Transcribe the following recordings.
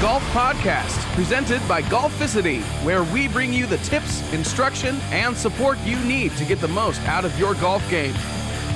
Golf Podcast, presented by Golficity, where we bring you the tips, instruction, and support you need to get the most out of your golf game.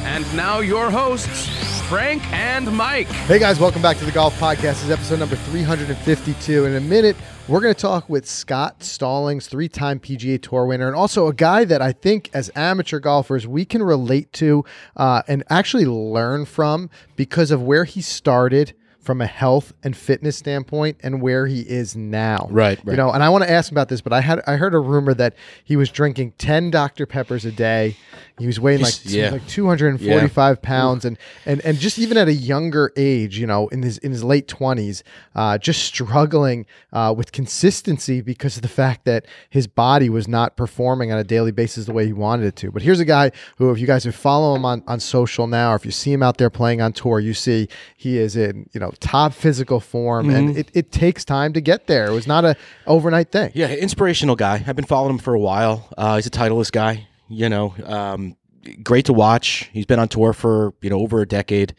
And now, your hosts, Frank and Mike. Hey guys, welcome back to the Golf Podcast. This is episode number 352. In a minute, we're going to talk with Scott Stallings, three time PGA Tour winner, and also a guy that I think as amateur golfers we can relate to uh, and actually learn from because of where he started from a health and fitness standpoint and where he is now. Right, right. You know, and I want to ask him about this, but I had I heard a rumor that he was drinking 10 Dr. Peppers a day. He was weighing like, Yeah. like 245 pounds and, and and just even at a younger age, you know, in his in his late 20s, uh, just struggling uh, with consistency because of the fact that his body was not performing on a daily basis the way he wanted it to. But here's a guy who, if you guys would follow him on, on social now, or if you see him out there playing on tour, you see he is in, you know, top physical form and it, it takes time to get there. It was not a overnight thing. Yeah, inspirational guy. I've been following him for a while. Uh, he's a Titleist guy. You know, um, great to watch. He's been on tour for you know over a decade,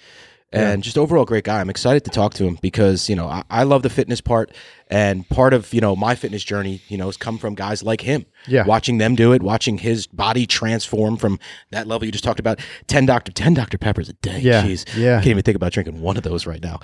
and just overall great guy. I'm excited to talk to him because you know I, I love the fitness part, and part of you know my fitness journey you know has come from guys like him. Yeah. watching them do it, watching his body transform from that level you just talked about. Ten Dr. Ten Dr. Peppers a day. Yeah, Jeez. yeah. Can't even think about drinking one of those right now.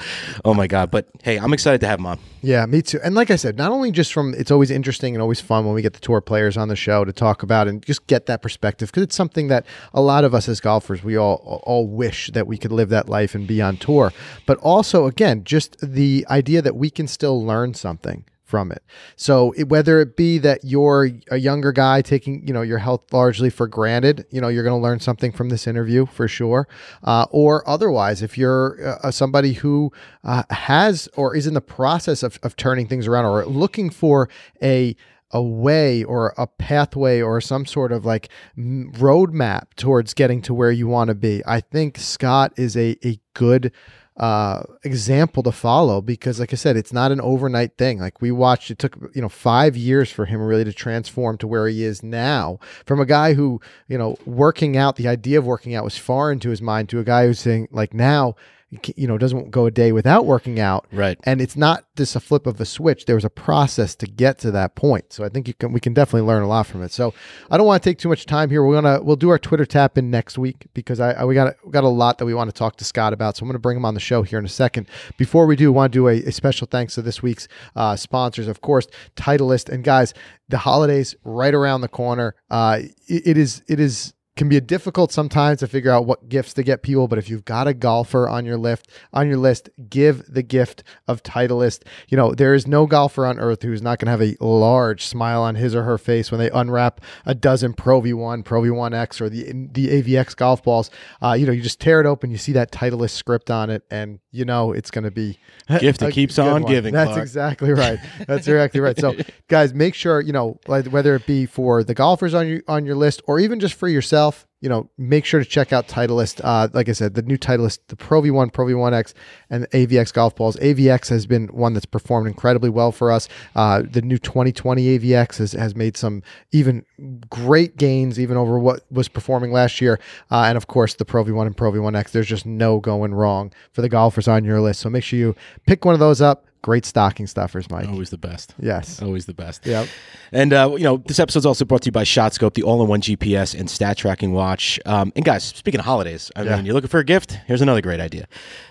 Oh my god. But hey, I'm excited to have him on. Yeah, me too. And like I said, not only just from it's always interesting and always fun when we get the tour players on the show to talk about and just get that perspective because it's something that a lot of us as golfers we all all wish that we could live that life and be on tour. But also again, just the idea that we can still learn something from it. So it, whether it be that you're a younger guy taking you know your health largely for granted, you know you're going to learn something from this interview for sure, uh, or otherwise if you're uh, somebody who uh, has or is in the process of, of turning things around or looking for a a way or a pathway or some sort of like roadmap towards getting to where you want to be. I think Scott is a a good uh, example to follow because, like I said, it's not an overnight thing. Like we watched, it took you know five years for him really to transform to where he is now. From a guy who you know working out, the idea of working out was foreign to his mind, to a guy who's saying like now. You know, doesn't go a day without working out, Right. and it's not just a flip of a switch. There was a process to get to that point. So I think you can we can definitely learn a lot from it. So I don't want to take too much time here. We're gonna we'll do our Twitter tap in next week because I, I we got we got a lot that we want to talk to Scott about. So I'm gonna bring him on the show here in a second. Before we do, I want to do a, a special thanks to this week's uh, sponsors, of course, Titleist and guys. The holidays right around the corner. Uh, it- it is it is can be difficult sometimes to figure out what gifts to get people, but if you've got a golfer on your list, on your list, give the gift of Titleist. You know, there is no golfer on earth who's not going to have a large smile on his or her face when they unwrap a dozen Pro V1, Pro V1X, or the the AVX golf balls. Uh, you know, you just tear it open, you see that Titleist script on it, and you know it's going to be Gift that keeps on one. giving, That's Clark. exactly right. That's exactly right. So, guys, make sure you know whether it be for the golfers on your on your list or even just for yourself yourself you know, make sure to check out Titleist. Uh, like I said, the new Titleist, the Pro V1, Pro V1X, and AVX golf balls. AVX has been one that's performed incredibly well for us. Uh, the new 2020 AVX has, has made some even great gains, even over what was performing last year. Uh, and of course, the Pro V1 and Pro V1X. There's just no going wrong for the golfers on your list. So make sure you pick one of those up. Great stocking stuffers, Mike. Always the best. Yes. Always the best. Yep. And uh, you know, this episode's also brought to you by ShotScope, the all-in-one GPS and stat tracking watch. Um, and guys, speaking of holidays, I Yeah. mean, you're looking for a gift. Here's another great idea.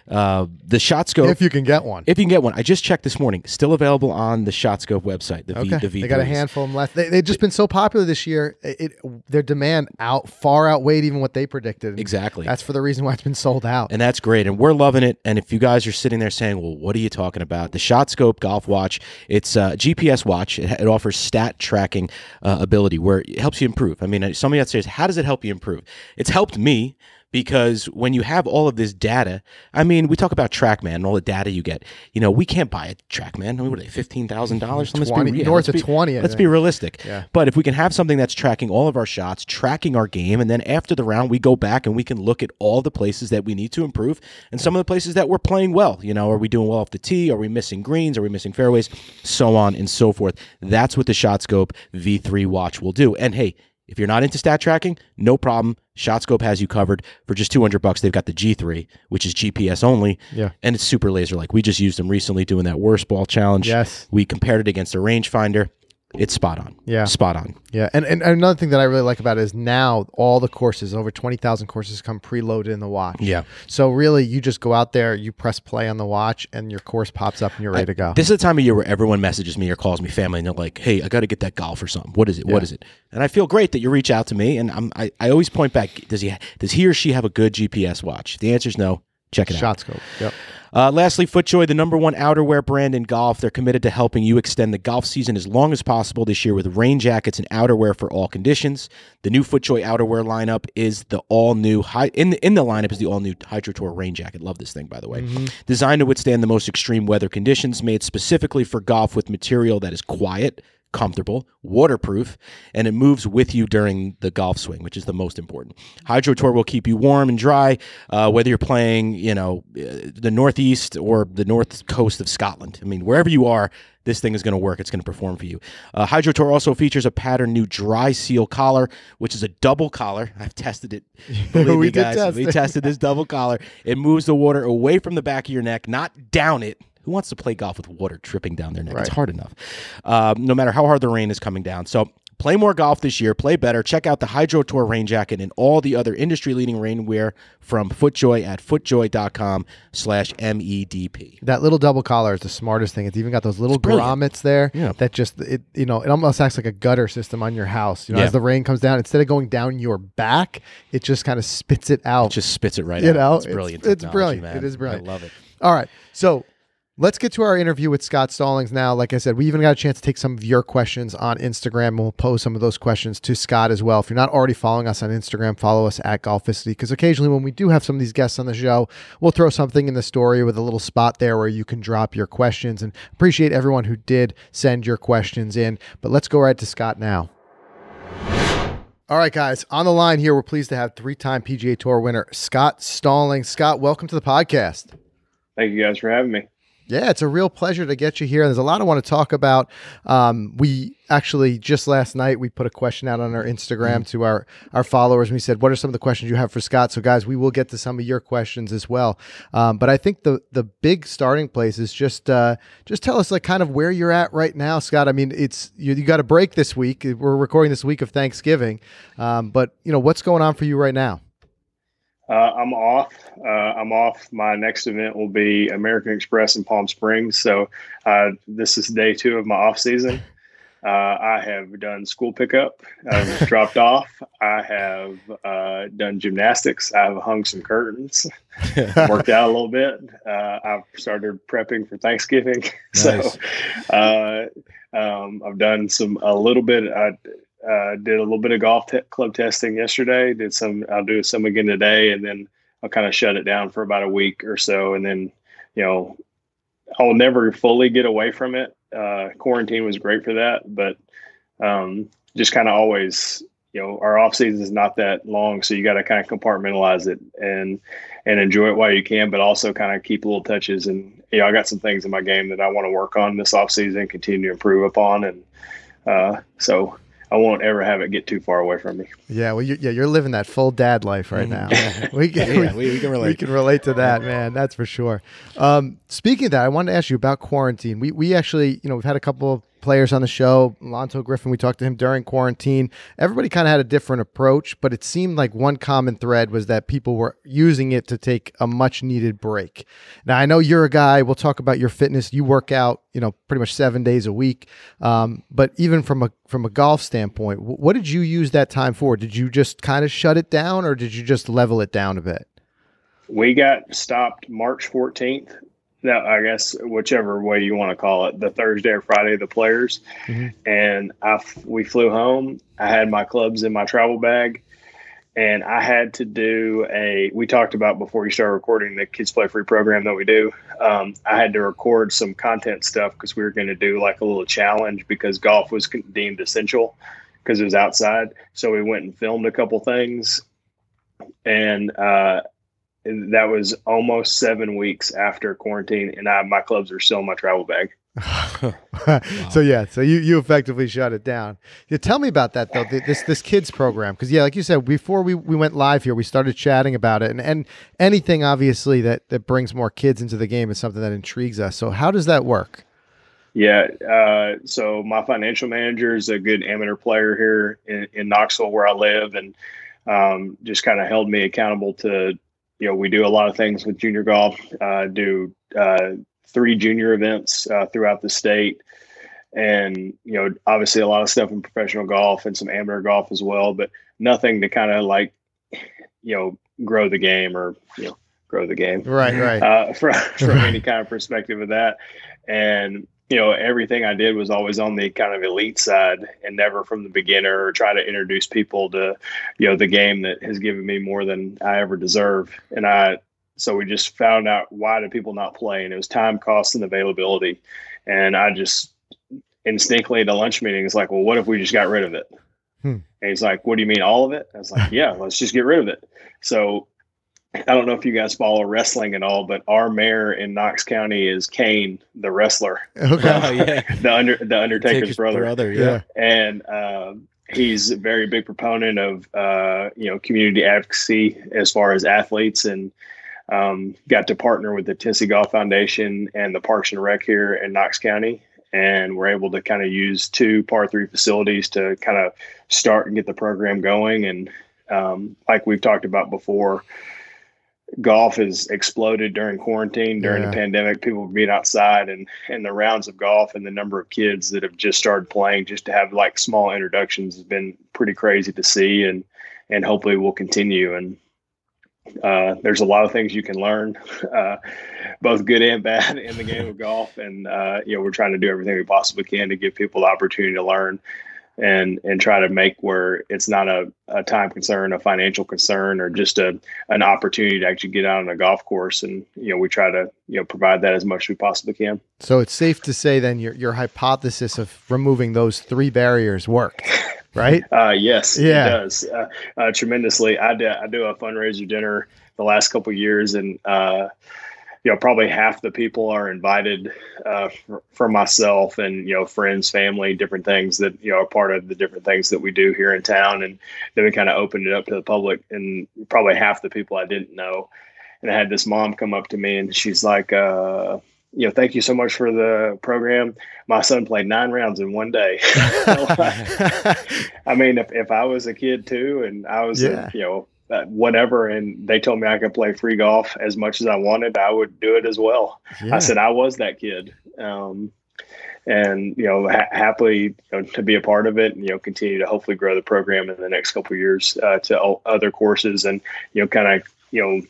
Uh, the ShotScope. If you can get one. if you can get one, I just checked this morning. Still available on the ShotScope website. The V, the V. they got a handful of them left. They, they've just been so popular this year. It, it their demand out far outweighed even what they predicted. And Exactly. That's for the reason why it's been sold out. and that's great. And we're loving it. And if you guys are sitting there saying, "Well, what are you talking about?" The ShotScope Golf Watch. It's a GPS watch. It, it offers stat tracking uh, ability where it helps you improve. I mean, somebody out says, "How does it help you improve?" It's helped me because when you have all of this data, I mean, we talk about TrackMan and all the data you get. You know, we can't buy a TrackMan. I mean, what are they, fifteen thousand dollars? Mm-hmm. Let's be, yeah, north let's of be- 20, I Let's think. be realistic. Yeah. But if we can have something that's tracking all of our shots, tracking our game, and then after the round, we go back and we can look at all the places that we need to improve and some of the places that we're playing well. You know, are we doing well off the tee? Are we missing greens? Are we missing fairways? So on and so forth. That's what the ShotScope V3 watch will do. And hey, If you're not into stat tracking, no problem. ShotScope has you covered for just 200 bucks. They've got the G3, which is GPS only, Yeah. and it's super laser like. We just used them recently doing that worst ball challenge. Yes. We compared it against a rangefinder. It's spot on. Yeah. Spot on. Yeah, and, and another thing that I really like about it is now all the courses, over twenty thousand courses, come preloaded in the watch. Yeah. So really, you just go out there, you press play on the watch, and your course pops up, and you're ready to go. This is the time of year where everyone messages me or calls me family, and they're like, "Hey, I got to get that golf or something. What is it? What Yeah. is it?" And I feel great that you reach out to me, and I'm, I I always point back. Does he does he or she have a good GPS watch? The answer is no. Check it out. Shot scope. Yep. Uh, lastly, FootJoy, the number one outerwear brand in golf. They're committed to helping you extend the golf season as long as possible this year with rain jackets and outerwear for all conditions. The new FootJoy outerwear lineup is the all new high in the in the lineup is the all new Hydro Tour rain jacket. Love this thing by the way. Designed to withstand the most extreme weather conditions, made specifically for golf with material that is quiet, comfortable, waterproof, and it moves with you during the golf swing, which is the most important. Hydro Tour will keep you warm and dry, uh, whether you're playing, you know, uh, the northeast or the north coast of Scotland. I mean, wherever you are, this thing is going to work. It's going to perform for you. Uh, Hydro Tour also features a pattern new dry seal collar, which is a double collar. I've tested it. Believe We me, guys. test we tested this double collar. It moves the water away from the back of your neck, not down it. Who wants to play golf with water dripping down their neck? It's hard enough, um, no matter how hard the rain is coming down. So play more golf this year. Play better. Check out the Hydro Tour rain jacket and all the other industry-leading rainwear from FootJoy at footjoy.com slash E MEDP. That little double collar is the smartest thing. It's even got those little grommets there Yeah. that just it you know it almost acts like a gutter system on your house. You know, Yeah. as the rain comes down, instead of going down your back, it just kind of spits it out. It just spits it right You out. know, it's it's- brilliant. it's brilliant. man. It is brilliant. I love it. All right. So let's get to our interview with Scott Stallings now. Like I said, we even got a chance to take some of your questions on Instagram and we'll pose some of those questions to Scott as well. If you're not already following us on Instagram, follow us at Golficity because occasionally when we do have some of these guests on the show, we'll throw something in the story with a little spot there where you can drop your questions and appreciate everyone who did send your questions in. But let's go right to Scott now. All right, guys, on the line here, we're pleased to have three time PGA Tour winner Scott Stallings. Scott, welcome to the podcast. Thank you guys for having me. Yeah, it's a real pleasure to get you here. There's a lot I want to talk about. Um, we actually just last night we put a question out on our Instagram to our our followers, and we said, "What are some of the questions you have for Scott?" So, guys, we will get to some of your questions as well. Um, but I think the the big starting place is just uh, just tell us like kind of where you're at right now, Scott. I mean, it's you, you got a break this week. We're recording this week of Thanksgiving, um, but you know what's going on for you right now? Uh, I'm off. Uh, I'm off. My next event will be American Express in Palm Springs. So uh, this is day two of my off season. Uh, I have done school pickup. I've dropped off. I have uh, done gymnastics. I've hung some curtains. Worked out a little bit. Uh, I've started prepping for Thanksgiving. Nice. So uh, um, I've done some a little bit. I uh, did a little bit of golf te- club testing yesterday. Did some. I'll do some again today, and then I'll kind of shut it down for about a week or so, and then you know I'll never fully get away from it. Uh, quarantine was great for that, but um, just kind of always, you know, our off season is not that long, so you got to kind of compartmentalize it and and enjoy it while you can, but also kind of keep little touches. And you know, I got some things in my game that I want to work on this off season, continue to improve upon, and uh, so I won't ever have it get too far away from me. Yeah, well, you, yeah, you're living that full dad life right now. we can, Yeah, we- we can relate. We can relate to that, man. That's for sure. Um, speaking of that, I wanted to ask you about quarantine. We we actually, you know, we've had a couple of players on the show. Lanto Griffin, we talked to him during quarantine. Everybody kind of had a different approach, but it seemed like one common thread was that people were using it to take a much needed break. Now, I know you're a guy. We'll talk about your fitness. You work out, you know, pretty much seven days a week. Um, but even from a from a golf standpoint, wh- what did you use that time for? Did you just kind of shut it down, or did you just level it down a bit? We got stopped March 14th. Now, I guess whichever way you want to call it, the Thursday or Friday of the players. Mhm. And I, f- we flew home. I had my clubs in my travel bag, and I had to do a. We talked about before you started recording the Kids Play Free program that we do. Um, I had to record some content stuff because we were going to do like a little challenge because golf was deemed essential because it was outside. So we went and filmed a couple things, and uh, and that was almost seven weeks after quarantine, and I, my clubs are still in my travel bag. So yeah, so you you effectively shut it down. Yeah, tell me about that though. This this kids program because yeah, like you said before we, we went live here, we started chatting about it, and and anything obviously that that brings more kids into the game is something that intrigues us. So how does that work? Yeah. Uh, so my financial manager is a good amateur player here in, in Knoxville, where I live, and um, just kind of held me accountable to. You know, we do a lot of things with junior golf. Uh, do uh, three junior events uh, throughout the state, and you know, obviously a lot of stuff in professional golf and some amateur golf as well, but nothing to kind of like, you know, grow the game or you know, grow the game Right, right. uh, from, from any kind of perspective of that. And you know, everything I did was always on the kind of elite side, and never from the beginner or try to introduce people to, you know, the game that has given me more than I ever deserve. And I, so we just found out why do people not play, and it was time, cost, and availability. And I just instinctively at a lunch meeting is like, well, what if we just got rid of it? Hmm. And he's like, what do you mean, all of it? I was like, yeah, let's just get rid of it. So I don't know if you guys follow wrestling at all, but our mayor in Knox County is Kane, the wrestler, Okay. Oh yeah, the under the Undertaker's Taker's brother, yeah. and um, he's a very big proponent of uh, you know community advocacy as far as athletes, and um, got to partner with the Tennessee Golf Foundation and the Parks and Rec here in Knox County, and we're able to kind of use two par three facilities to kind of start and get the program going, and um, like we've talked about before golf has exploded during quarantine during Yeah. the pandemic people being outside and and the rounds of golf and the number of kids that have just started playing just to have like small introductions has been pretty crazy to see and and hopefully will continue and uh, there's a lot of things you can learn uh, both good and bad in the game of golf and uh, you know we're trying to do everything we possibly can to give people the opportunity to learn and and try to make where it's not a, a time concern, a financial concern, or just a an opportunity to actually get out on a golf course. And you know, we try to you know provide that as much as we possibly can. So it's safe to say then your your hypothesis of removing those three barriers worked, right? Uh, yes, Yeah. it does uh, uh, tremendously. I do, I do a fundraiser dinner the last couple of years, and uh, you know, probably half the people are invited uh, for, for myself and you know, friends, family, different things that you know are part of the different things that we do here in town, and then we kind of opened it up to the public, and probably half the people I didn't know. And I had this mom come up to me, and she's like. Uh, you know, thank you so much for the program. My son played nine rounds in one day. I mean, if, if I was a kid too, and I was, Yeah. a, you know, whatever, and they told me I could play free golf as much as I wanted, I would do it as well. Yeah. I said I was that kid, um, and you know, ha- happily you know, to be a part of it, and you know, continue to hopefully grow the program in the next couple of years uh, to o- other courses, and you know, kind of you know.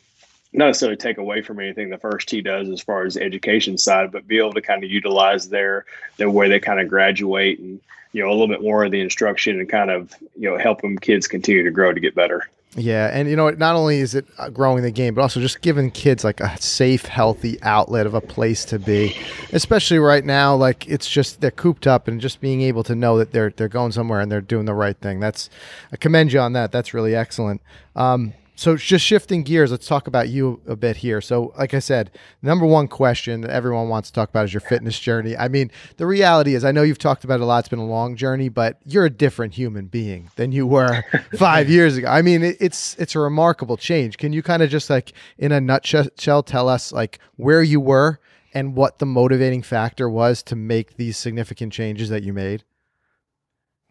Not necessarily take away from anything the first tee does as far as the education side, but be able to kind of utilize their their way they kind of graduate and you know a little bit more of the instruction and kind of you know help them kids continue to grow to get better. Yeah, and you know, not only is it uh, growing the game, but also just giving kids like a safe, healthy outlet of a place to be. Especially right now, like it's just they're cooped up, and just being able to know that they're they're going somewhere and they're doing the right thing. That's I commend you on that. That's really excellent. Um, so just shifting gears, let's talk about you a bit here. So, like I said, number one question that everyone wants to talk about is your fitness journey. I mean, the reality is, I know you've talked about it a lot. It's been a long journey, but you're a different human being than you were five years ago. I mean, it's it's a remarkable change. Can you kind of just like in a nutshell tell us like where you were and what the motivating factor was to make these significant changes that you made?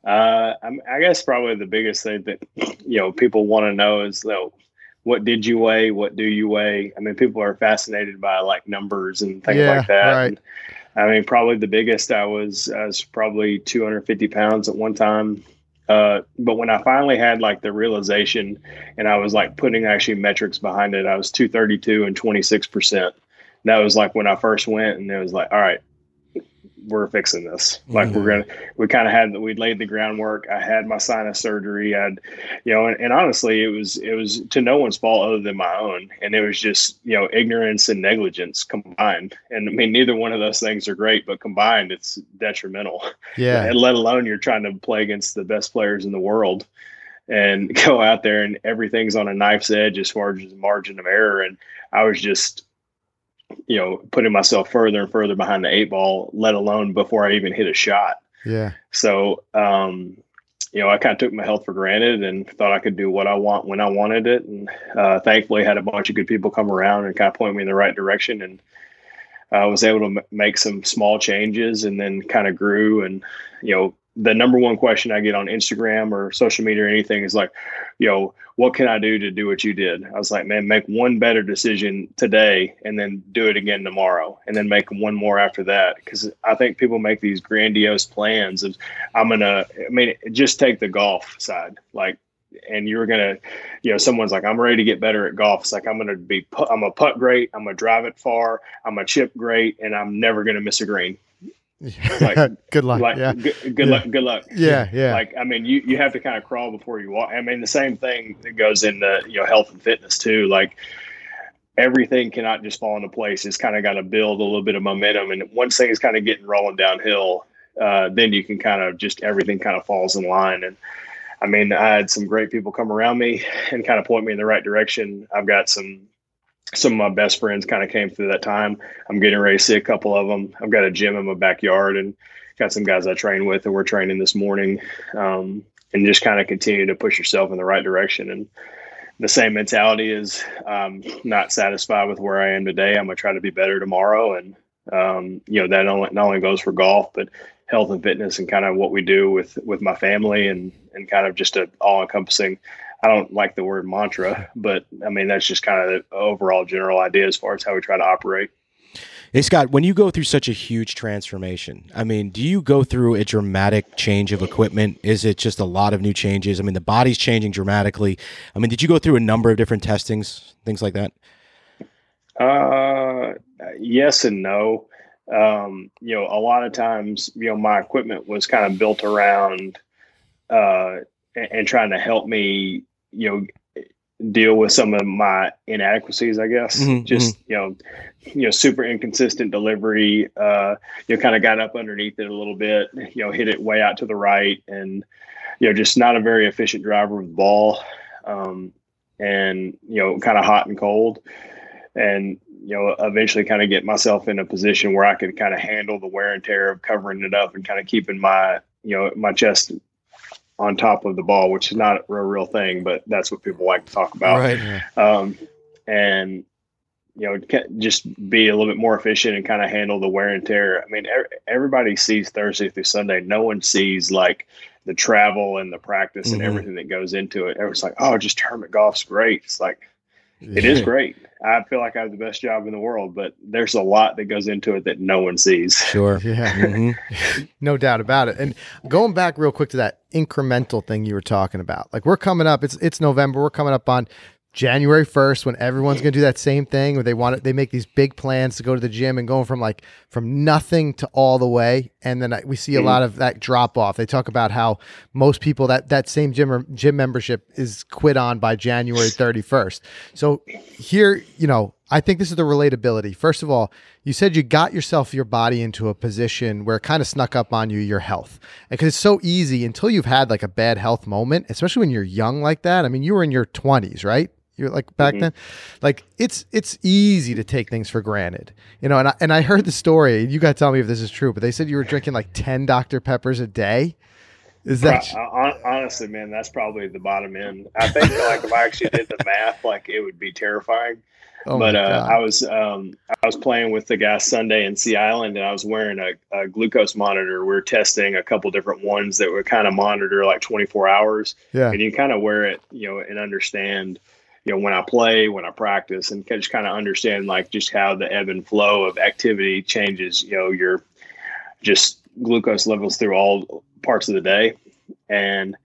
Uh, I'm, I guess probably the biggest thing that you know people want to know is though, what did you weigh? What do you weigh? I mean, people are fascinated by like numbers and things Yeah, like that. right. And, I mean, probably the biggest I was I was probably 250 pounds at one time. Uh, but when I finally had like the realization, and I was like putting actually metrics behind it, I was 232 and 26 percent. That was like when I first went, and it was like, all right, we're fixing this. Like we're mm-hmm. gonna, we kind of had we laid the groundwork. I had my sinus surgery. I'd, you know, and, and honestly, it was it was to no one's fault other than my own, and it was just you know ignorance and negligence combined. And I mean, neither one of those things are great, but combined, it's detrimental. Yeah, And let alone you're trying to play against the best players in the world and go out there and everything's on a knife's edge as far as margin of error. And I was just, you know, putting myself further and further behind the eight ball, let alone before I even hit a shot. Yeah. So, um, you know, I kind of took my health for granted and thought I could do what I want when I wanted it. And uh, thankfully, had a bunch of good people come around and kind of point me in the right direction. And I was able to m- make some small changes and then kind of grew. And, you know, the number one question I get on Instagram or social media or anything is like, you know, what can I do to do what you did? I was like, man, make one better decision today and then do it again tomorrow and then make one more after that. Cause I think people make these grandiose plans of, I'm going to, I mean, just take the golf side. Like, and you're going to, you know, someone's like, I'm ready to get better at golf. It's like, I'm going to be, put, I'm a putt great. I'm going to drive it far. I'm a chip great. And I'm never going to miss a green. Like, good luck. Like, yeah. good, good Yeah. luck. Good luck. Yeah. Yeah. Like, I mean, you, you have to kind of crawl before you walk. I mean, the same thing that goes into, you know, health and fitness too. Like everything cannot just fall into place. It's kind of got to build a little bit of momentum. And once things kind of getting rolling downhill, uh, then you can kind of just, everything kind of falls in line. And I mean, I had some great people come around me and kind of point me in the right direction. I've got some, some of my best friends kind of came through that time. I'm getting ready to see a couple of them. I've got a gym in my backyard and got some guys I train with, and we're training this morning. Um, and just kind of continue to push yourself in the right direction. And the same mentality is um, not satisfied with where I am today. I'm gonna try to be better tomorrow. And um, you know that only, not only goes for golf, but health and fitness and kind of what we do with with my family and and kind of just a all encompassing. I don't like the word mantra, but I mean that's just kind of the overall general idea as far as how we try to operate. Hey Scott, when you go through such a huge transformation, I mean, do you go through a dramatic change of equipment? Is it just a lot of new changes? I mean, the body's changing dramatically. I mean, did you go through a number of different testings, things like that? Uh, yes and no. Um, you know, a lot of times, you know, my equipment was kind of built around uh, and, and trying to help me, you know, deal with some of my inadequacies. I guess Mhm, just you know, you know, super inconsistent delivery. Uh, you know, kind of got up underneath it a little bit. You know, hit it way out to the right, and you know, just not a very efficient driver with the ball. Um, and you know, kind of hot and cold and you know eventually kind of get myself in a position where I could kind of handle the wear and tear of covering it up and kind of keeping my you know my chest on top of the ball, which is not a real thing, but that's what people like to talk about. Right. Um, and you know ca- just be a little bit more efficient and kind of handle the wear and tear. I mean, er- everybody sees Thursday through Sunday. No one sees like the travel and the practice Mhm. and everything that goes into it. Everyone's like, "Oh, just tournament golf's great." It's like it is great. I feel like I have the best job in the world, but there's a lot that goes into it that no one sees. Sure. Yeah. Mhm. no doubt about it. And going back real quick to that incremental thing you were talking about, like we're coming up. It's it's November. We're coming up on January first when everyone's mm. going to do that same thing. Where they want it, they make these big plans to go to the gym and going from like from nothing to all the way. And then I, we see a mm. lot of that drop off. They talk about how most people that that same gym or gym membership is quit on by January thirty first. So here, you know, I think this is the relatability. First of all, you said you got yourself your body into a position where it kind of snuck up on you your health. Because it's so easy until you've had like a bad health moment, especially when you're young like that. I mean, you were in your 20s, right? You're like back then, like it's it's easy to take things for granted, you know. And I, and I heard the story. You got to tell me if this is true, but they said you were drinking like ten Dr Peppers a day. Is that honestly, man, that's probably the bottom end. I think like if I actually did the math, like it would be terrifying. oh but uh. I was um, I was playing with the guy Sunday in Sea Island, and I was wearing a, a glucose monitor. We are testing a couple different ones that would kind of monitor like 24 hours, yeah, and you kind of wear it, you know, and understand, you know, when I play, when I practice, and just kind of understand like just how the ebb and flow of activity changes, you know, your just glucose levels through all parts of the day, and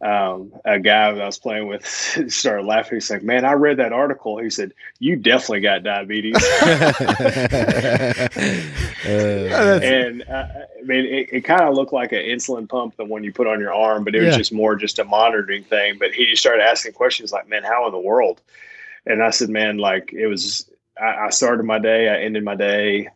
um, a guy that I was playing with started laughing. He's like, "Man, I read that article." He said, "You definitely got diabetes." Uh, and uh, I mean, it, it kind of looked like an insulin pump, the one you put on your arm, but it was Yeah. just more just a monitoring thing. But he just started asking questions like, "Man, how in the world?" And I said, "Man, like it was." I, I started my day, I ended my day,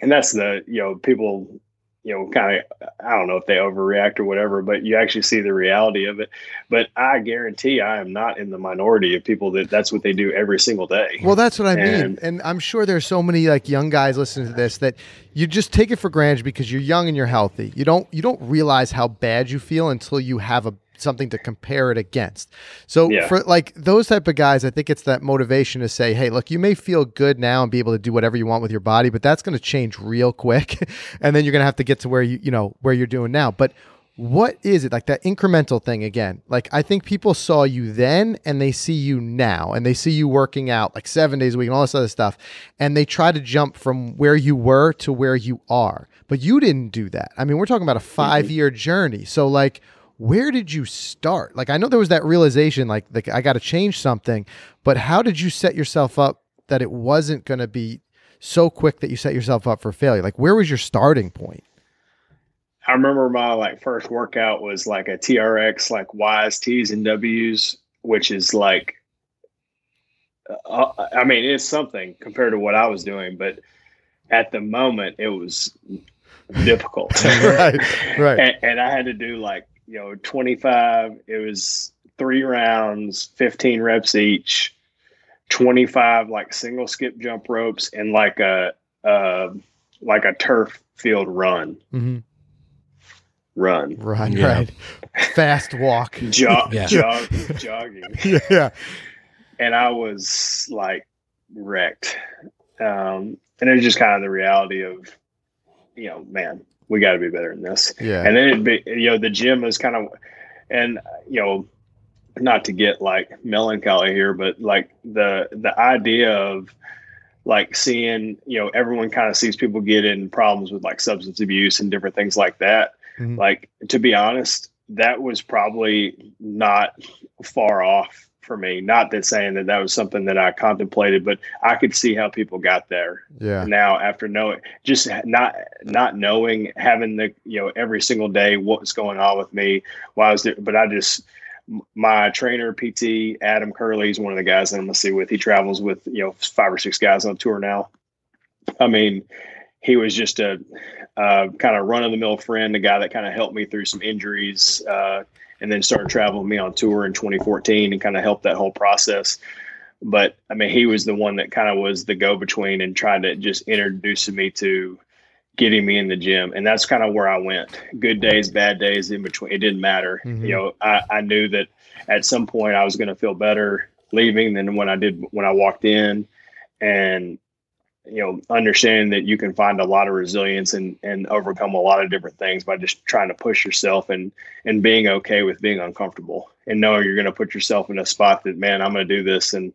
and that's the you know people you know, kind of, I don't know if they overreact or whatever, but you actually see the reality of it. But I guarantee I am not in the minority of people that that's what they do every single day. Well, that's what I mean. And- And I'm sure there's so many like young guys listening to this that you just take it for granted because you're young and you're healthy. You don't you don't realize how bad you feel until you have a something to compare it against. So Yeah. for like those type of guys, I think it's that motivation to say, "Hey, look, you may feel good now and be able to do whatever you want with your body, but that's going to change real quick, and then you're going to have to get to where you you know where you're doing now." But what is it like that incremental thing again? Like I think people saw you then and they see you now and they see you working out like 7 days a week and all this other stuff and they try to jump from where you were to where you are. But you didn't do that. I mean, we're talking about a mm-hmm. 5-year journey. So like where did you start? Like I know there was that realization like like I got to change something, but how did you set yourself up that it wasn't going to be so quick that you set yourself up for failure? Like where was your starting point? I remember my like first workout was like a TRX, like Y's, T's, and W's, which is like, uh, I mean, it's something compared to what I was doing, but at the moment it was difficult. right. Right. and, and I had to do like you know 25. It was three rounds, 15 reps each, 25 like single skip jump ropes, and like a uh, like a turf field run. Mhm. Run, Right, Yeah. right. Fast walk. jog, Yeah. jog, jogging, yeah. and I was like wrecked. Um, and it was just kind of the reality of, you know, man, we got to be better than this. Yeah. and then it be you know the gym is kind of and you know not to get like melancholy here but like the the idea of like seeing you know everyone kind of sees people get in problems with like substance abuse and different things like that Mhm. like to be honest that was probably not far off for me. Not that saying that that was something that i contemplated but i could see how people got there. Yeah. now after knowing just not not knowing having the you know every single day what was going on with me why I was there but I just my trainer PT Adam Curley is one of the guys that I'm gonna see with. He travels with you know five or six guys on tour now. I mean he was just a uh, kind of run of the mill friend a guy that kind of helped me through some injuries uh, and then started traveling me on tour in 2014 and kind of helped that whole process but I mean, he was the one that kind of was the go between and tried to just introduce me to getting me in the gym. And that's kind of where I went. Good days, bad days, in between. It didn't matter. Mhm. You know, I, I knew that at some point I was going to feel better leaving than when I did when I walked in. And, you know, understanding that you can find a lot of resilience and, and overcome a lot of different things by just trying to push yourself and, and being okay with being uncomfortable and knowing you're going to put yourself in a spot that, man, I'm going to do this and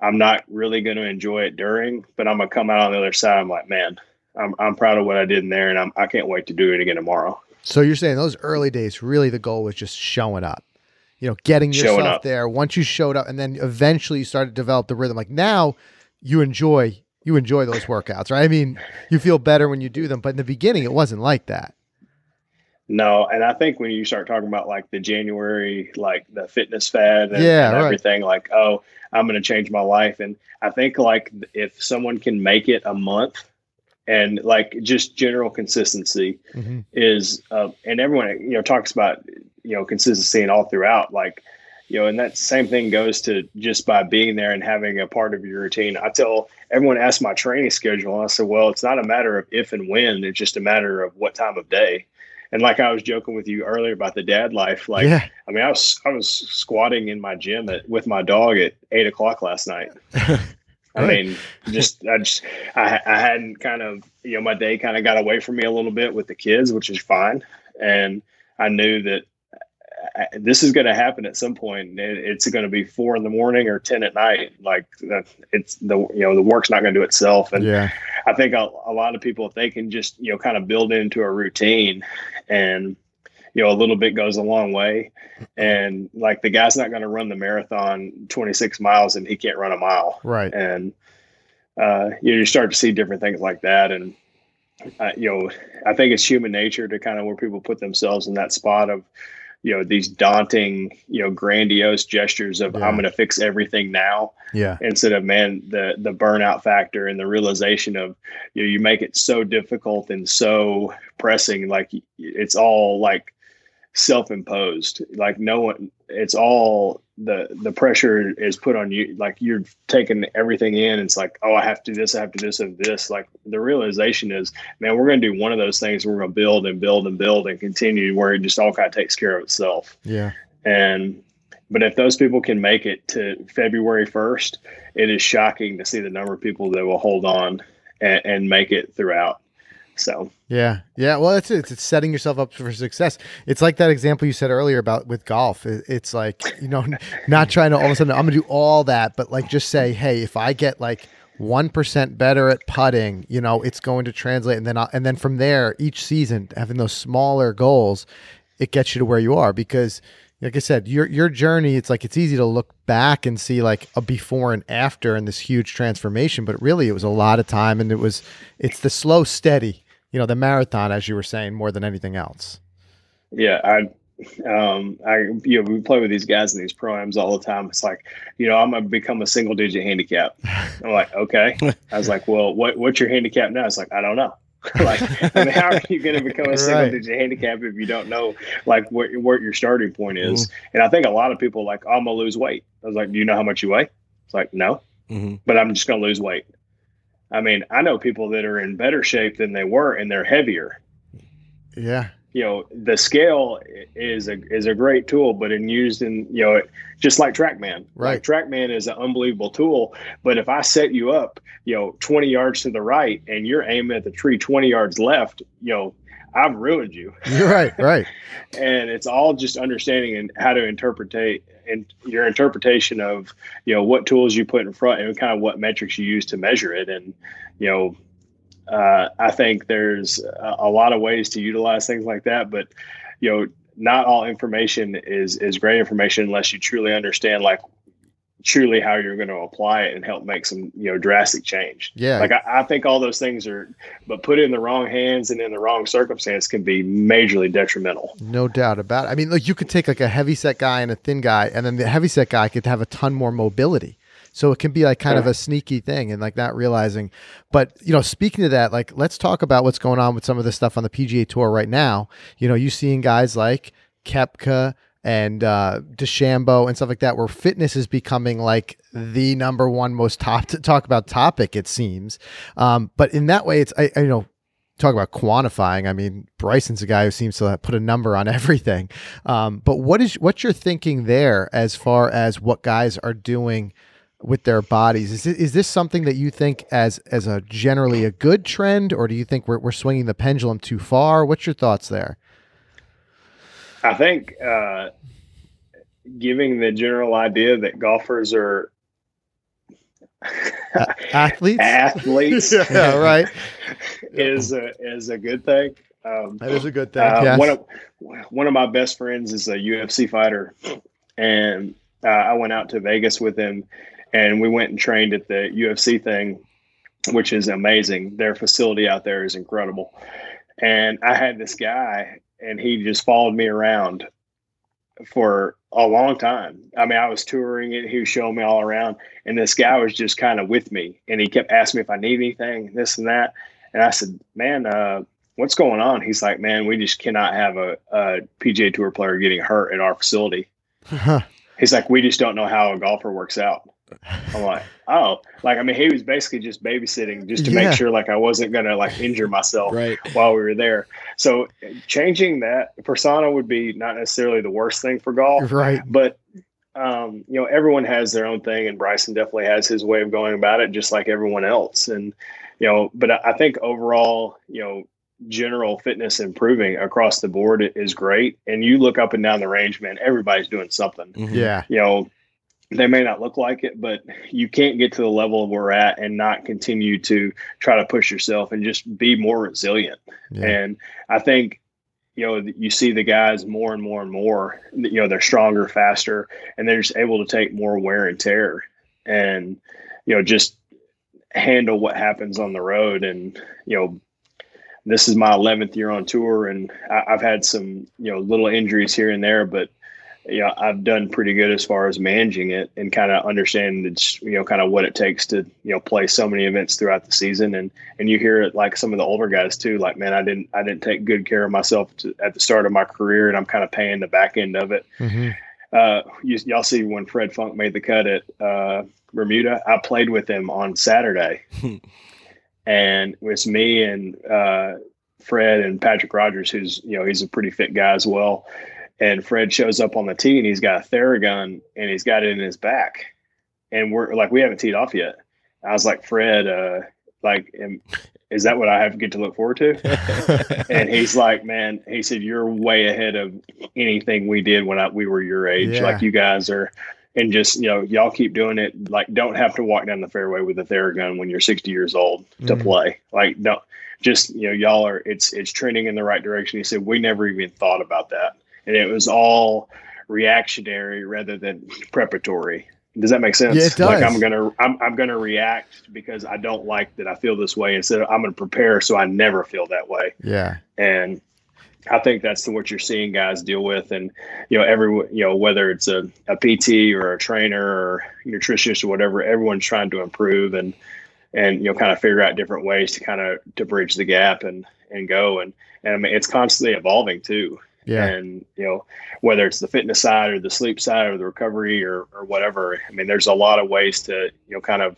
I'm not really going to enjoy it during, but I'm going to come out on the other side. I'm like, man, I'm, I'm proud of what I did in there and I'm, I can't wait to do it again tomorrow. So you're saying those early days, really the goal was just showing up, you know, getting yourself there. Once you showed up, and then eventually you started to develop the rhythm. Like now, you enjoy you enjoy those workouts, right? I mean, you feel better when you do them, but in the beginning, it wasn't like that. No, and I think when you start talking about like the January, like the fitness fad and, Yeah, and right. everything, like, oh, I'm going to change my life. And I think like if someone can make it a month and like just general consistency Mhm. is, uh, and everyone, you know, talks about, you know, consistency and all throughout, like, you know, and that same thing goes to just by being there and having a part of your routine. I tell everyone, ask my training schedule, and I said, well, it's not a matter of if and when, it's just a matter of what time of day. And like I was joking with you earlier about the dad life, like yeah, I mean, I was I was squatting in my gym at, with my dog at eight o'clock last night. I mean, just I just I, I hadn't kind of you know my day kind of got away from me a little bit with the kids, which is fine, and I knew that I, this is going to happen at some point. It, it's going to be four in the morning or ten at night. Like it's the you know the work's not going to do itself, and yeah, I think a, a lot of people, if they can just, you know, kind of build into a routine and, you know, a little bit goes a long way. And like the guy's not going to run the marathon 26 miles and he can't run a mile. right. And, uh, you, know, you start to see different things like that. And, uh, you know, I think it's human nature to kind of where people put themselves in that spot of, you know these daunting you know grandiose gestures of Yeah. i'm going to fix everything now Yeah. instead of man the the burnout factor and the realization of you know you make it so difficult and so pressing like it's all like self-imposed like no one it's all the the pressure is put on you like you're taking everything in it's like oh i have to do this i have to do this and this like the realization is man we're going to do one of those things we're going to build and build and build and continue where it just all kind of takes care of itself Yeah. and but if those people can make it to February 1st, it is shocking to see the number of people that will hold on and, and make it throughout. So Yeah, yeah. Well, it's, it's setting yourself up for success. It's like that example you said earlier about with golf. It- It's like you know, not trying to all of a sudden I'm gonna do all that, but like just say, hey, if I get like one percent better at putting, you know, it's going to translate, and then I'll, and then from there, each season having those smaller goals, it gets you to where you are because. Like I said, your your journey, it's like it's easy to look back and see like a before and after and this huge transformation, but really it was a lot of time and it was it's the slow steady you know the marathon as you were saying more than anything else yeah, I um I you know we play with these guys in these proams all the time. It's like, you know, I'm gonna become a single digit handicap. I'm like, okay. I was like, well, what what's your handicap now? It's like, I don't know. like, I mean, how are you going to become a single Right. digit handicap if you don't know like what what your starting point is? And I think a lot of people are like, oh, I'm gonna lose weight. I was like, do you know how much you weigh? It's like, no, Mhm. but I'm just gonna lose weight. I mean, I know people that are in better shape than they were, and they're heavier. Yeah you know the scale is a is a great tool but in used in you know just like trackman. Right. like trackman is an unbelievable tool but if i set you up you know 20 yards to the right and you're aiming at the tree 20 yards left you know i've ruined you. You're right right. And it's all just understanding and how to interpretate and your interpretation of you know what tools you put in front and kind of what metrics you use to measure it. And you know uh, i think there's a, a lot of ways to utilize things like that but you know not all information is is great information unless you truly understand like truly how you're going to apply it and help make some you know drastic change. Yeah. Like I, I think all those things are but put in the wrong hands and in the wrong circumstance can be majorly detrimental. No doubt about it. I mean like you could take like a heavy set guy and a thin guy and then the heavy set guy could have a ton more mobility so it can be like kind of a sneaky thing and like not realizing but you know speaking to that like let's talk about what's going on with some of the stuff on the pga tour right now you know you seeing guys like Koepka and uh DeChambeau and stuff like that, where fitness is becoming like the number one most top to talk about topic, it seems. Um, but in that way, it's I, I you know talk about quantifying. I mean, Bryson's a guy who seems to put a number on everything. Um, but what is what's your thinking there as far as what guys are doing with their bodies? Is it, is this something that you think as as a generally a good trend, or do you think we're we're swinging the pendulum too far? What's your thoughts there? I think uh, giving the general idea that golfers are Athletes, athletes yeah, right. is a, is a good thing. Um, That is a good thing. uh, yes. One of one of my best friends is a UFC fighter, and uh, I went out to Vegas with him, and we went and trained at the UFC thing, which is amazing. Their facility out there is incredible, and I had this guy, and he just followed me around for a long time. I mean, I was touring it. He was showing me all around, and this guy was just kind of with me, and he kept asking me if I need anything, this and that. And I said, "Man, uh, what's going on?" He's like, "Man, we just cannot have a, a PGA Tour player getting hurt at our facility." Huh. He's like, "We just don't know how a golfer works out." I'm like, "Oh, like I mean, he was basically just babysitting just to Yeah. make sure like I wasn't gonna like injure myself Right. while we were there." So changing that persona would be not necessarily the worst thing for golf right. but um, you know everyone has their own thing and bryson definitely has his way of going about it just like everyone else and you know but i I think overall you know general fitness improving across the board is great and you look up and down the range man everybody's doing something Mhm. Yeah. you know they may not look like it but you can't get to the level we're at and not continue to try to push yourself and just be more resilient Yeah. and I think, you know, you see the guys more and more and more, you know, they're stronger, faster, and they're just able to take more wear and tear and, you know, just handle what happens on the road. And, you know, this is my 11th year on tour, and I, have had some you know little injuries here and there, but you know I've done pretty good as far as managing it and kind of understanding it's you know kind of what it takes to you know play so many events throughout the season, and and you hear it like some of the older guys too, like man I didn't I didn't take good care of myself to, at the start of my career, and I'm kind of paying the back end of it. Mm-hmm. Uh, you, y'all see when Fred Funk made the cut at uh, Bermuda, I played with him on Saturday. and it was me and uh, Fred and Patrick Rodgers, who's you know he's a pretty fit guy as well. And Fred shows up on the tee and he's got a Theragun and he's got it in his back, and we're like we haven't teed off yet. I was like Fred, uh, like, am, is that what I have to get to look forward to? and he's like, man, he said you're way ahead of anything we did when I, we were your age. Yeah. Like you guys are and just you know y'all keep doing it like don't have to walk down the fairway with a theragun when you're 60 years old to mm-hmm. play like don't just you know y'all are it's it's trending in the right direction he said we never even thought about that and it was all reactionary rather than preparatory does that make sense? Yeah, it does. Like I'm gonna I'm, I'm gonna react because I don't like that I feel this way instead of I'm gonna prepare so I never feel that way. Yeah. And I think that's what you're seeing guys deal with, and you know, every you know whether it's a, a PT or a trainer or nutritionist or whatever, everyone's trying to improve and and you know kind of figure out different ways to kind of to bridge the gap and and go and and I mean it's constantly evolving too. Yeah. And you know whether it's the fitness side or the sleep side or the recovery or or whatever. I mean, there's a lot of ways to you know kind of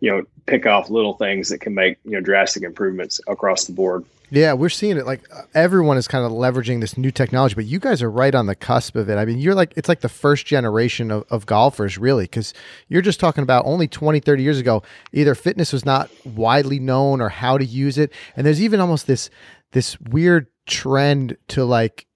you know pick off little things that can make you know drastic improvements across the board. Yeah, we're seeing it. Like everyone is kind of leveraging this new technology, but you guys are right on the cusp of it. I mean, you're like, it's like the first generation of, of golfers, really, because you're just talking about only 20, 30 years ago, either fitness was not widely known or how to use it. And there's even almost this, this weird trend to like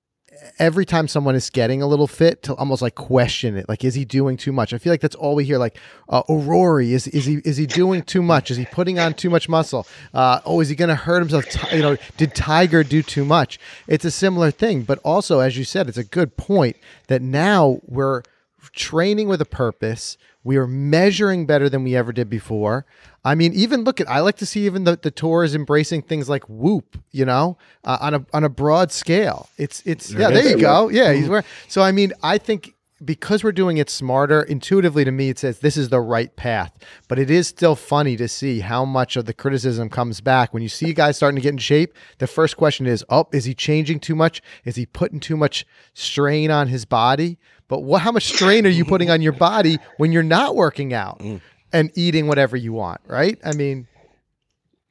every time someone is getting a little fit to almost like question it like is he doing too much? I feel like that's all we hear like uh, Rory is is he is he doing too much? Is he putting on too much muscle? Uh, oh is he going to hurt himself? You know did tiger do too much? It's a similar thing but also as you said it's a good point that now we're training with a purpose we are measuring better than we ever did before I mean, even look at I like to see even the, the tour is embracing things like Whoop, you know, uh, on a on a broad scale. It's it's yeah, there you go. Yeah, he's wearing. So I mean, I think because we're doing it smarter, intuitively to me, it says this is the right path. But it is still funny to see how much of the criticism comes back when you see guys starting to get in shape. The first question is, oh, is he changing too much? Is he putting too much strain on his body? But what? How much strain are you putting on your body when you're not working out? Mm and eating whatever you want, right? I mean,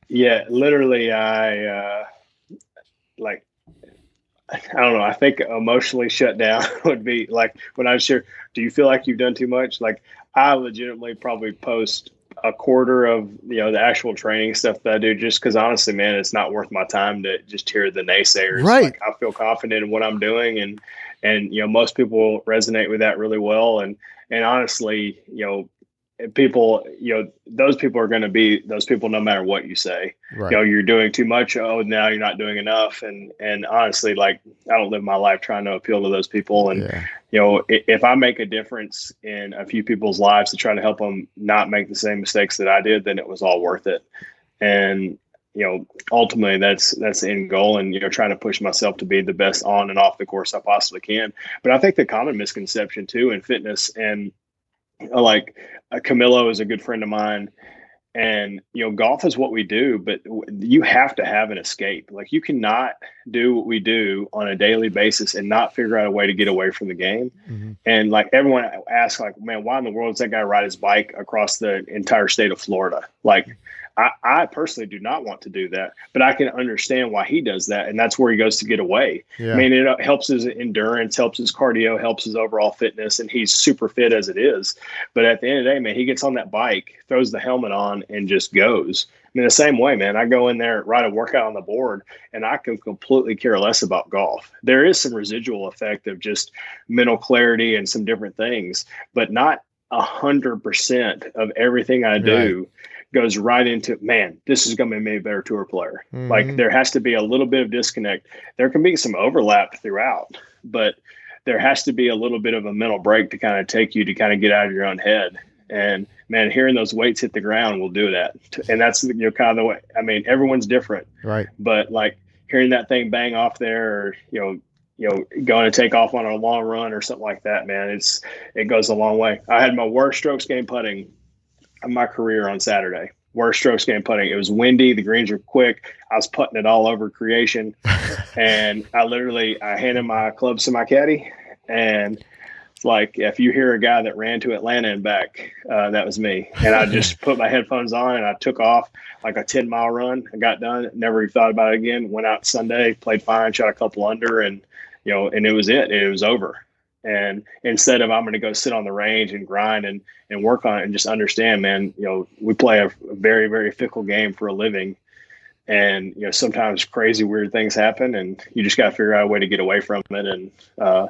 yeah, literally, I uh, like, I don't know. I think emotionally shut down would be like when I was sure. Do you feel like you've done too much? Like, I legitimately probably post a quarter of you know the actual training stuff that I do just because honestly, man, it's not worth my time to just hear the naysayers. Right. Like, I feel confident in what I'm doing, and and you know most people resonate with that really well. And and honestly, you know, people, you know, those people are going to be those people no matter what you say. Right. You know, you're doing too much. Oh, now you're not doing enough. And and honestly, like I don't live my life trying to appeal to those people. And yeah. you know, if, if I make a difference in a few people's lives to try to help them not make the same mistakes that I did, then it was all worth it. And you know, ultimately that's that's the end goal, and you know, trying to push myself to be the best on and off the course I possibly can. But I think the common misconception too in fitness and like uh, Camilo is a good friend of mine and you know golf is what we do but you have to have an escape like you cannot do what we do on a daily basis and not figure out a way to get away from the game mm-hmm. and like everyone asks like man why in the world does that guy ride his bike across the entire state of florida like I, I, personally do not want to do that, but I can understand why he does that, and that's where he goes to get away. Yeah. I mean, it uh, helps his endurance, helps his cardio, helps his overall fitness, and he's super fit as it is. But at the end of the day, man, he gets on that bike, throws the helmet on, and just goes. I mean, the same way, man. I go in there, write a workout on the board, and I can completely care less about golf. There is some residual effect of just mental clarity and some different things, but not a hundred percent of everything I do. Right goes right into man this is going to make me a better tour player. Mm-hmm. like there has to be a little bit of disconnect. There can be some overlap throughout but there has to be a little bit of a mental break to kind of take you to kind of get out of your own head. And man hearing those weights hit the ground will do that. And that's you know kind of the way i mean everyone's different. Right. But like hearing that thing bang off there, or you know, you know, going to take off on a long run or something like that, man, it's it goes a long way. I had my worst strokes game putting my career on Saturday. Worst strokes game putting. It was windy. The greens were quick. I was putting it all over creation, and I literally I handed my clubs to my caddy, and like if you hear a guy that ran to Atlanta and back, uh, that was me. And I just put my headphones on and I took off like a 10 mile run. I got done, never even thought about it again. Went out Sunday, played fine, shot a couple under, and you know, and it was it. It was over. And instead of I'm going to go sit on the range and grind and and work on it and just understand, man, you know, we play a, very very fickle game for a living. And you know, sometimes crazy weird things happen, and you just got to figure out a way to get away from it. And uh,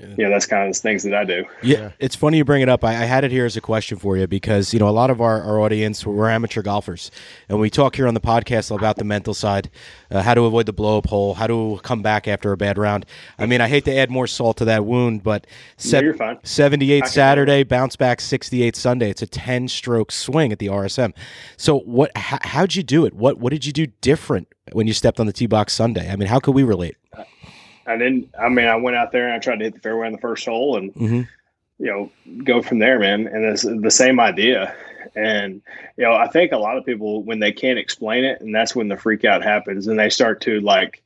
yeah. you know that's kind of the things that I do. Yeah, it's funny you bring it up. I, I, had it here as a question for you because you know a lot of our, our audience we're amateur golfers, and we talk here on the podcast about the mental side, uh, how to avoid the blow up hole, how to come back after a bad round. I mean, I hate to add more salt to that wound, but se- no, 78 Saturday, bounce back 68 Sunday. It's a 10 stroke swing at the RSM. So what? H- how'd you do it? What What did you do different when you stepped on the tee box Sunday? I mean, how could we relate? I didn't. I mean, I went out there and I tried to hit the fairway on the first hole, and mm-hmm. you know, go from there, man. And it's the same idea. And you know, I think a lot of people when they can't explain it, and that's when the freak out happens, and they start to like,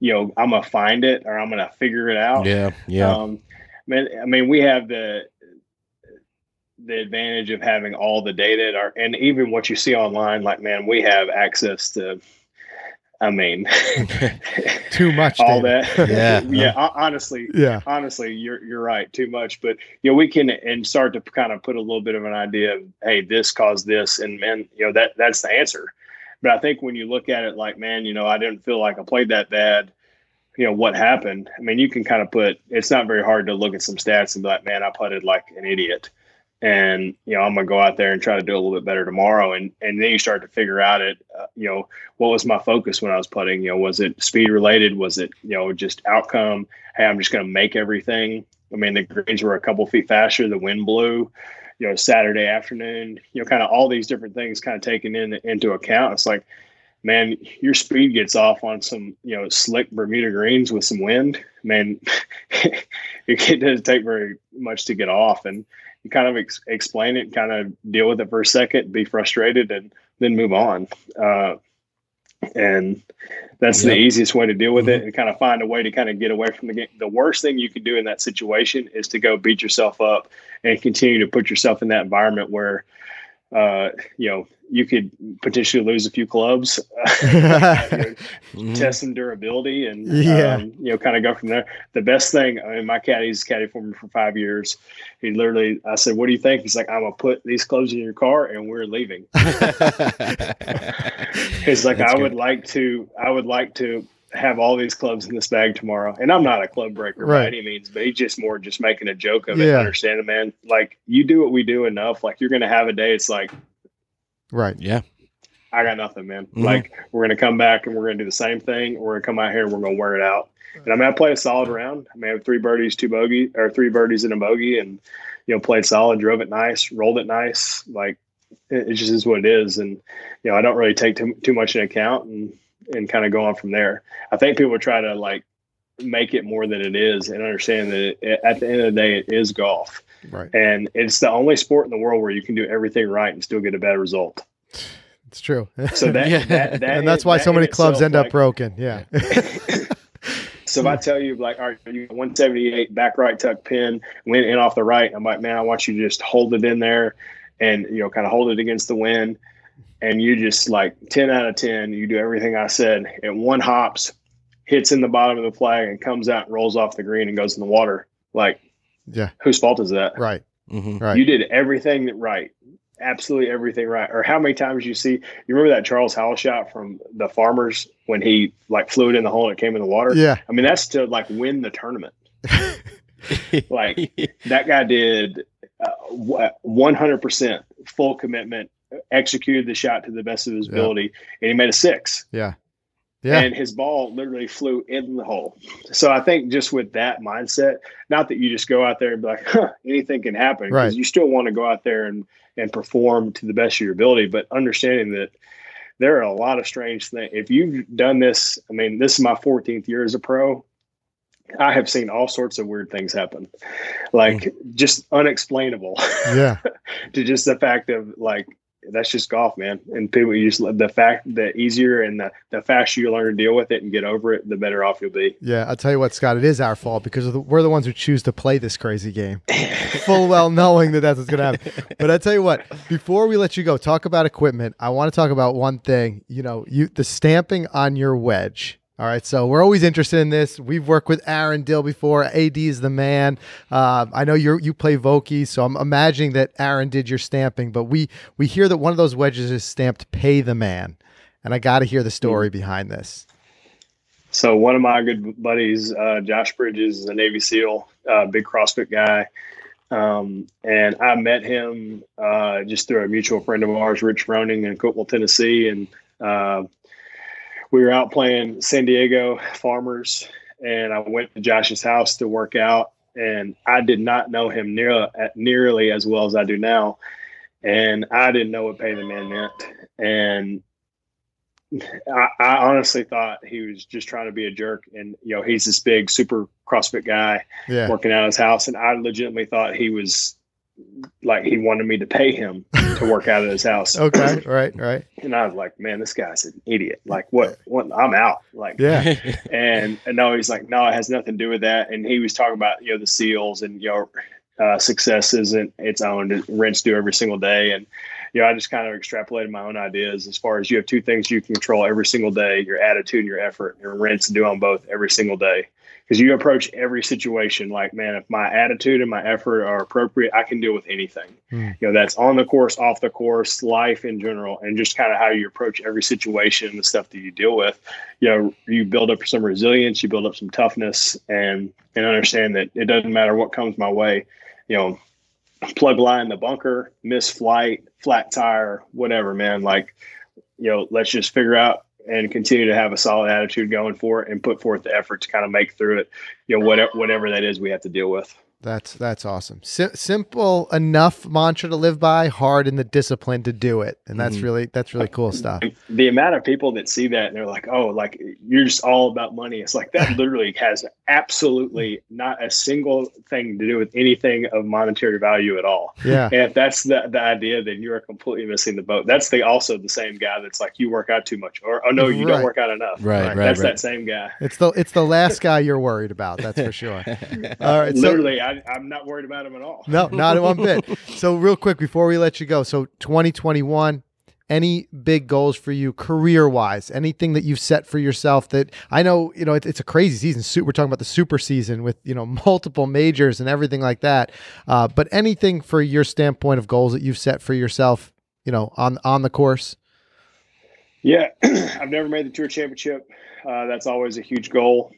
you know, I'm gonna find it or I'm gonna figure it out. Yeah, yeah. Um, man, I mean, we have the the advantage of having all the data at our, and even what you see online. Like, man, we have access to I mean, too much. all that. Yeah. yeah. Honestly. Yeah. Honestly, you're you're right. Too much, but you know, we can and start to kind of put a little bit of an idea of, hey, this caused this, and man, you know that that's the answer. But I think when you look at it like, man, you know, I didn't feel like I played that bad. You know what happened? I mean, you can kind of put. It's not very hard to look at some stats and be like, man, I putted like an idiot and you know i'm gonna go out there and try to do a little bit better tomorrow. And and then you start to figure out it uh, you know what was my focus when i was putting you know was it speed related? Was it you know just outcome? Hey i'm just gonna make everything. I mean the greens were a couple feet faster the wind blew you know saturday afternoon you know kind of all these different things kind of taken in into account. It's like man your speed gets off on some you know slick bermuda greens with some wind. Man it doesn't take very much to get off. And you kind of ex- explain it, kind of deal with it for a second, be frustrated, and then move on. Uh, and that's yep. the easiest way to deal with mm-hmm. it and kind of find a way to kind of get away from the game. The worst thing you can do in that situation is to go beat yourself up and continue to put yourself in that environment where uh, you know, you could potentially lose a few clubs, mm-hmm. test some durability, and yeah. um, you know, kind of go from there. The best thing, I mean, my caddy's caddy for me for five years. He literally, I said, "What do you think?" He's like, "I'm gonna put these clothes in your car, and we're leaving." He's like, That's "I good. would like to, I would like to have all these clubs in this bag tomorrow. And I'm not a club breaker right. by any means, but he's just more just making a joke of it. Understand it, man. Like you do what we do enough. Like you're gonna have a day. It's like, right, yeah. I got nothing, man. Mm-hmm. Like we're gonna come back and we're gonna do the same thing. We're gonna come out here and we're gonna wear it out. And I mean, I play a solid round. I mean, I have three birdies, two bogey, or three birdies and a bogey, and you know, played solid, drove it nice, rolled it nice. Like it, it just is what it is. And you know, I don't really take too, too much in account. And and kind of go on from there. I think people try to like make it more than it is and understand that it, at the end of the day, it is golf. Right. And it's the only sport in the world where you can do everything right and still get a bad result. It's true. So that, yeah. that, that and that's why that so many clubs end like, up broken. Yeah. so if I tell you like, all right, you 178 back right tuck pin, went in off the right, I'm like, man, I want you to just hold it in there and you know, kind of hold it against the wind and you just like 10 out of 10 you do everything i said and one hops hits in the bottom of the flag and comes out and rolls off the green and goes in the water like yeah. Whose fault is that? Right. Mm-hmm. right. You did everything right. Absolutely everything right. Or how many times you see you remember that charles howell shot from the farmers when he like flew it in the hole and it came in the water? Yeah. I mean that's to like win the tournament. Like that guy did uh, 100% full commitment executed the shot to the best of his yeah. ability, and he made a six. Yeah. Yeah. And his ball literally flew in the hole. So I think just with that mindset, not that you just go out there and be like, huh, anything can happen, because right. you still want to go out there and, and perform to the best of your ability, but understanding that there are a lot of strange things. If you've done this, I mean, this is my 14th year as a pro. I have seen all sorts of weird things happen, like mm. just unexplainable. Yeah. to just the fact of like that's just golf, man. And people you just the fact the easier and the, the faster you learn to deal with it and get over it, the better off you'll be. Yeah, I'll tell you what, Scott, it is our fault because the, we're the ones who choose to play this crazy game, full well knowing that that's what's going to happen. But I tell you what, before we let you go, talk about equipment. I want to talk about one thing. You know, you the stamping on your wedge all right, so we're always interested in this. We've worked with Aaron Dill before. AD is the man. Uh, I know you you play Vokey, so I'm imagining that Aaron did your stamping. But we we hear that one of those wedges is stamped "Pay the Man," and I got to hear the story mm-hmm. behind this. So one of my good buddies, uh, Josh Bridges, is a Navy SEAL, uh, big CrossFit guy. Um, and I met him uh, just through a mutual friend of ours, Rich Froning in Cookeville, Tennessee, and uh, we were out playing San Diego Farmers, and I went to Josh's house to work out, and I did not know him near, nearly as well as I do now, and I didn't know what pay the man meant, and I, I, honestly thought he was just trying to be a jerk, and you know he's this big super CrossFit guy yeah. working out his house, and I legitimately thought he was like he wanted me to pay him to work out of his house. okay, right, right. And I was like, man, this guy's an idiot. Like, what? What? I'm out. Like, yeah. and, and no, he's like, no, it has nothing to do with that. And he was talking about you know the seals and you know uh, success isn't its own. Rents due every single day, and you know I just kind of extrapolated my own ideas as far as you have two things you can control every single day: your attitude and your effort. Your rents due on both every single day because you approach every situation like, man, if my attitude and my effort are appropriate, I can deal with anything. Mm. You know, that's on the course, off the course, life in general, and just kind of how you approach every situation, and the stuff that you deal with. You know, you build up some resilience, you build up some toughness, and and understand that it doesn't matter what comes my way. You know, plug line the bunker, miss flight, flat tire, whatever, man. Like, you know, let's just figure out and continue to have a solid attitude going for it and put forth the effort to kind of make through it, you know, whatever, whatever that is we have to deal with. That's that's awesome. simple enough mantra to live by, hard in the discipline to do it, and that's mm really that's really cool stuff. The amount of people that see that and they're like, "Oh, like you're just all about money." It's like that literally has absolutely not a single thing to do with anything of monetary value at all. Yeah. And if that's the the idea, then you are completely missing the boat. That's the also the same guy that's like, "You work out too much," or "Oh no, you right. don't work out enough." Right, right. That's right. that same guy. It's the it's the last guy you're worried about. That's for sure. all right, literally. So, I, am not worried about him at all. No, not one bit. So, real quick before we let you go, so 2021, any big goals for you career wise? Anything that you've set for yourself that I know, you know, it, it's a crazy season. We're talking about the super season with, you know, multiple majors and everything like that. Uh, but anything for your standpoint of goals that you've set for yourself, you know, on, on the course? Yeah, I've never made the tour championship. Uh, that's always a huge goal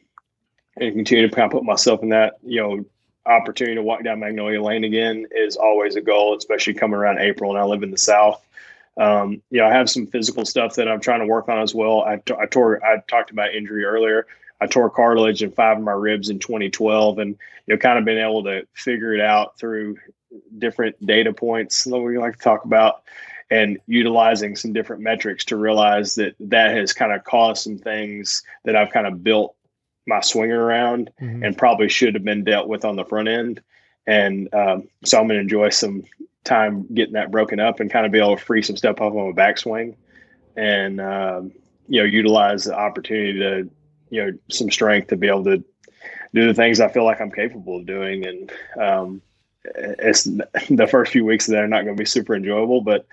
and continue to kind of put myself in that, you know, opportunity to walk down Magnolia Lane again is always a goal, especially coming around April. And I live in the South. Um, you know, I have some physical stuff that I'm trying to work on as well. I, t- I tore, I talked about injury earlier. I tore cartilage in five of my ribs in 2012, and you know, kind of been able to figure it out through different data points that we like to talk about, and utilizing some different metrics to realize that that has kind of caused some things that I've kind of built my swing around mm-hmm. and probably should have been dealt with on the front end. And um, so I'm going to enjoy some time getting that broken up and kind of be able to free some stuff off on my backswing and, um, you know, utilize the opportunity to, you know, some strength to be able to do the things I feel like I'm capable of doing. And um, it's the first few weeks that are not going to be super enjoyable, but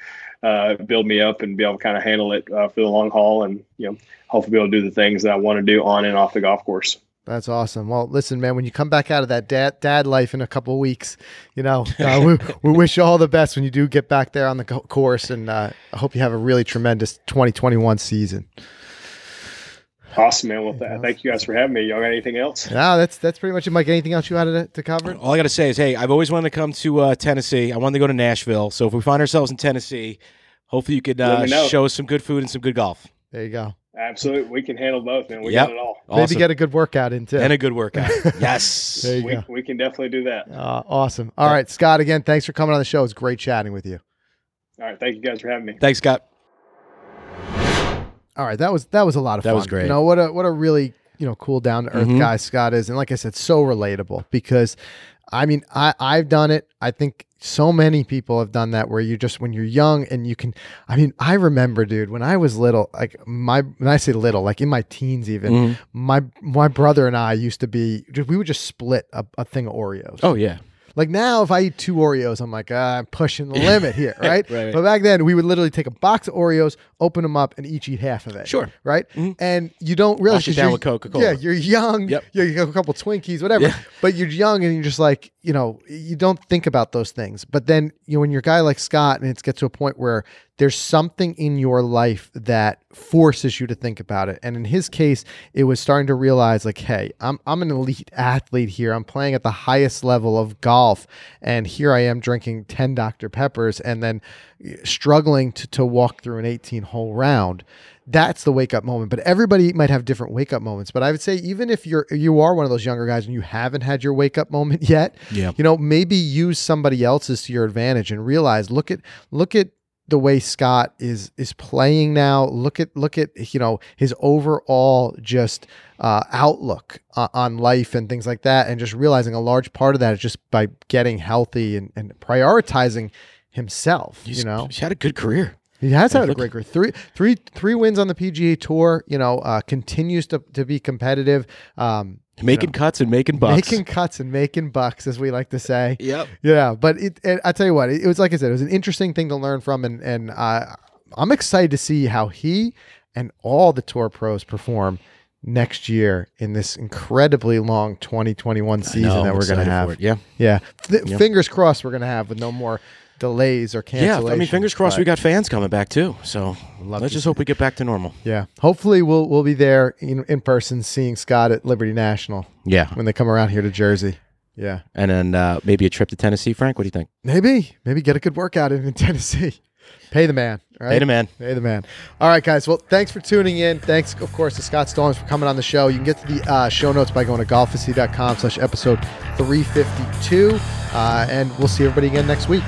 uh, build me up and be able to kind of handle it uh, for the long haul and, you know, hopefully be able to do the things that I want to do on and off the golf course. That's awesome. Well, listen, man, when you come back out of that dad, dad life in a couple of weeks, you know, uh, we, we wish you all the best when you do get back there on the course. And uh, I hope you have a really tremendous 2021 season. Awesome, man. Well, th- thank you guys for having me. Y'all got anything else? No, that's that's pretty much it. Mike, anything else you wanted to, to cover? All I got to say is, hey, I've always wanted to come to uh, Tennessee. I wanted to go to Nashville. So if we find ourselves in Tennessee, hopefully you could uh, show us some good food and some good golf. There you go. Absolutely, we can handle both, man. We yep. got it all. Awesome. Maybe get a good workout in too, and a good workout. yes, there you we, go. we can definitely do that. Uh, awesome. All right, Scott. Again, thanks for coming on the show. It's great chatting with you. All right, thank you guys for having me. Thanks, Scott. All right, that was that was a lot of That fun. was great. You know what a what a really you know cool down to earth Mhm. guy Scott is, and like I said, so relatable because, I mean, I I've done it. I think so many people have done that where you just when you're young and you can. I mean, I remember, dude, when I was little, like my when I say little, like in my teens even, Mhm. my my brother and I used to be we would just split a, a thing of Oreos. Oh yeah. Like now, if I eat two Oreos, I'm like, ah, I'm pushing the limit here, right? Right. But back then, we would literally take a box of Oreos, open them up, and each eat half of it. Sure. Right? Mhm. And you don't realize Wash it down with Coca-Cola. Yeah, you're young. Yep. Yeah, you have a couple Twinkies, whatever. Yeah. But you're young, and you're just like, you know, you don't think about those things. But then, you know, when you're a guy like Scott, and it gets to a point where there's something in your life that forces you to think about it. And in his case, it was starting to realize, like, hey, I'm I'm an elite athlete here. I'm playing at the highest level of golf, and here I am drinking ten Dr Peppers, and then eh, struggling to to walk through an 18 hole round. That's the wake up moment. But everybody might have different wake up moments. But I would say even if you're you are one of those younger guys and you haven't had your wake up moment yet, Yeah. you know, maybe use somebody else's to your advantage and realize look at look at the way Scott is is playing now. Look at look at you know his overall just uh, outlook uh, on life and things like that, and just realizing a large part of that is just by getting healthy and, and prioritizing himself. He's, you know, he's had a good career. he has had a great career. Three, three, three wins on the PGA Tour. You know, uh, continues to, to be competitive. Um, Making cuts and making bucks. making cuts and making bucks, as we like to say. Yep. Yeah, but it, it, I tell you what, it, was like I said, it was an interesting thing to learn from, and and uh, I'm excited to see how he and all the tour pros perform next year in this incredibly long 2021 season No, that we're going to have. Yeah. Yeah, Th- Yeah. fingers crossed we're going to have with no more delays or cancellations. Yeah. I mean, fingers crossed but- we got fans coming back too. So let's just hope we get back to normal. Yeah, hopefully we'll we'll be there in, in person, seeing Scott at Liberty National Yeah. when they come around here to Jersey. Yeah, And then uh, maybe a trip to Tennessee, Frank. What do you think? maybe maybe get a good workout in, in Tennessee. Pay the man, right? Hey, the man. Pay the man. All right, guys. Well, thanks for tuning in. Thanks, of course, to Scott Stallings for coming on the show. You can get to the uh, show notes by going to golficity.com slash episode 352. Uh, and we'll see everybody again next week.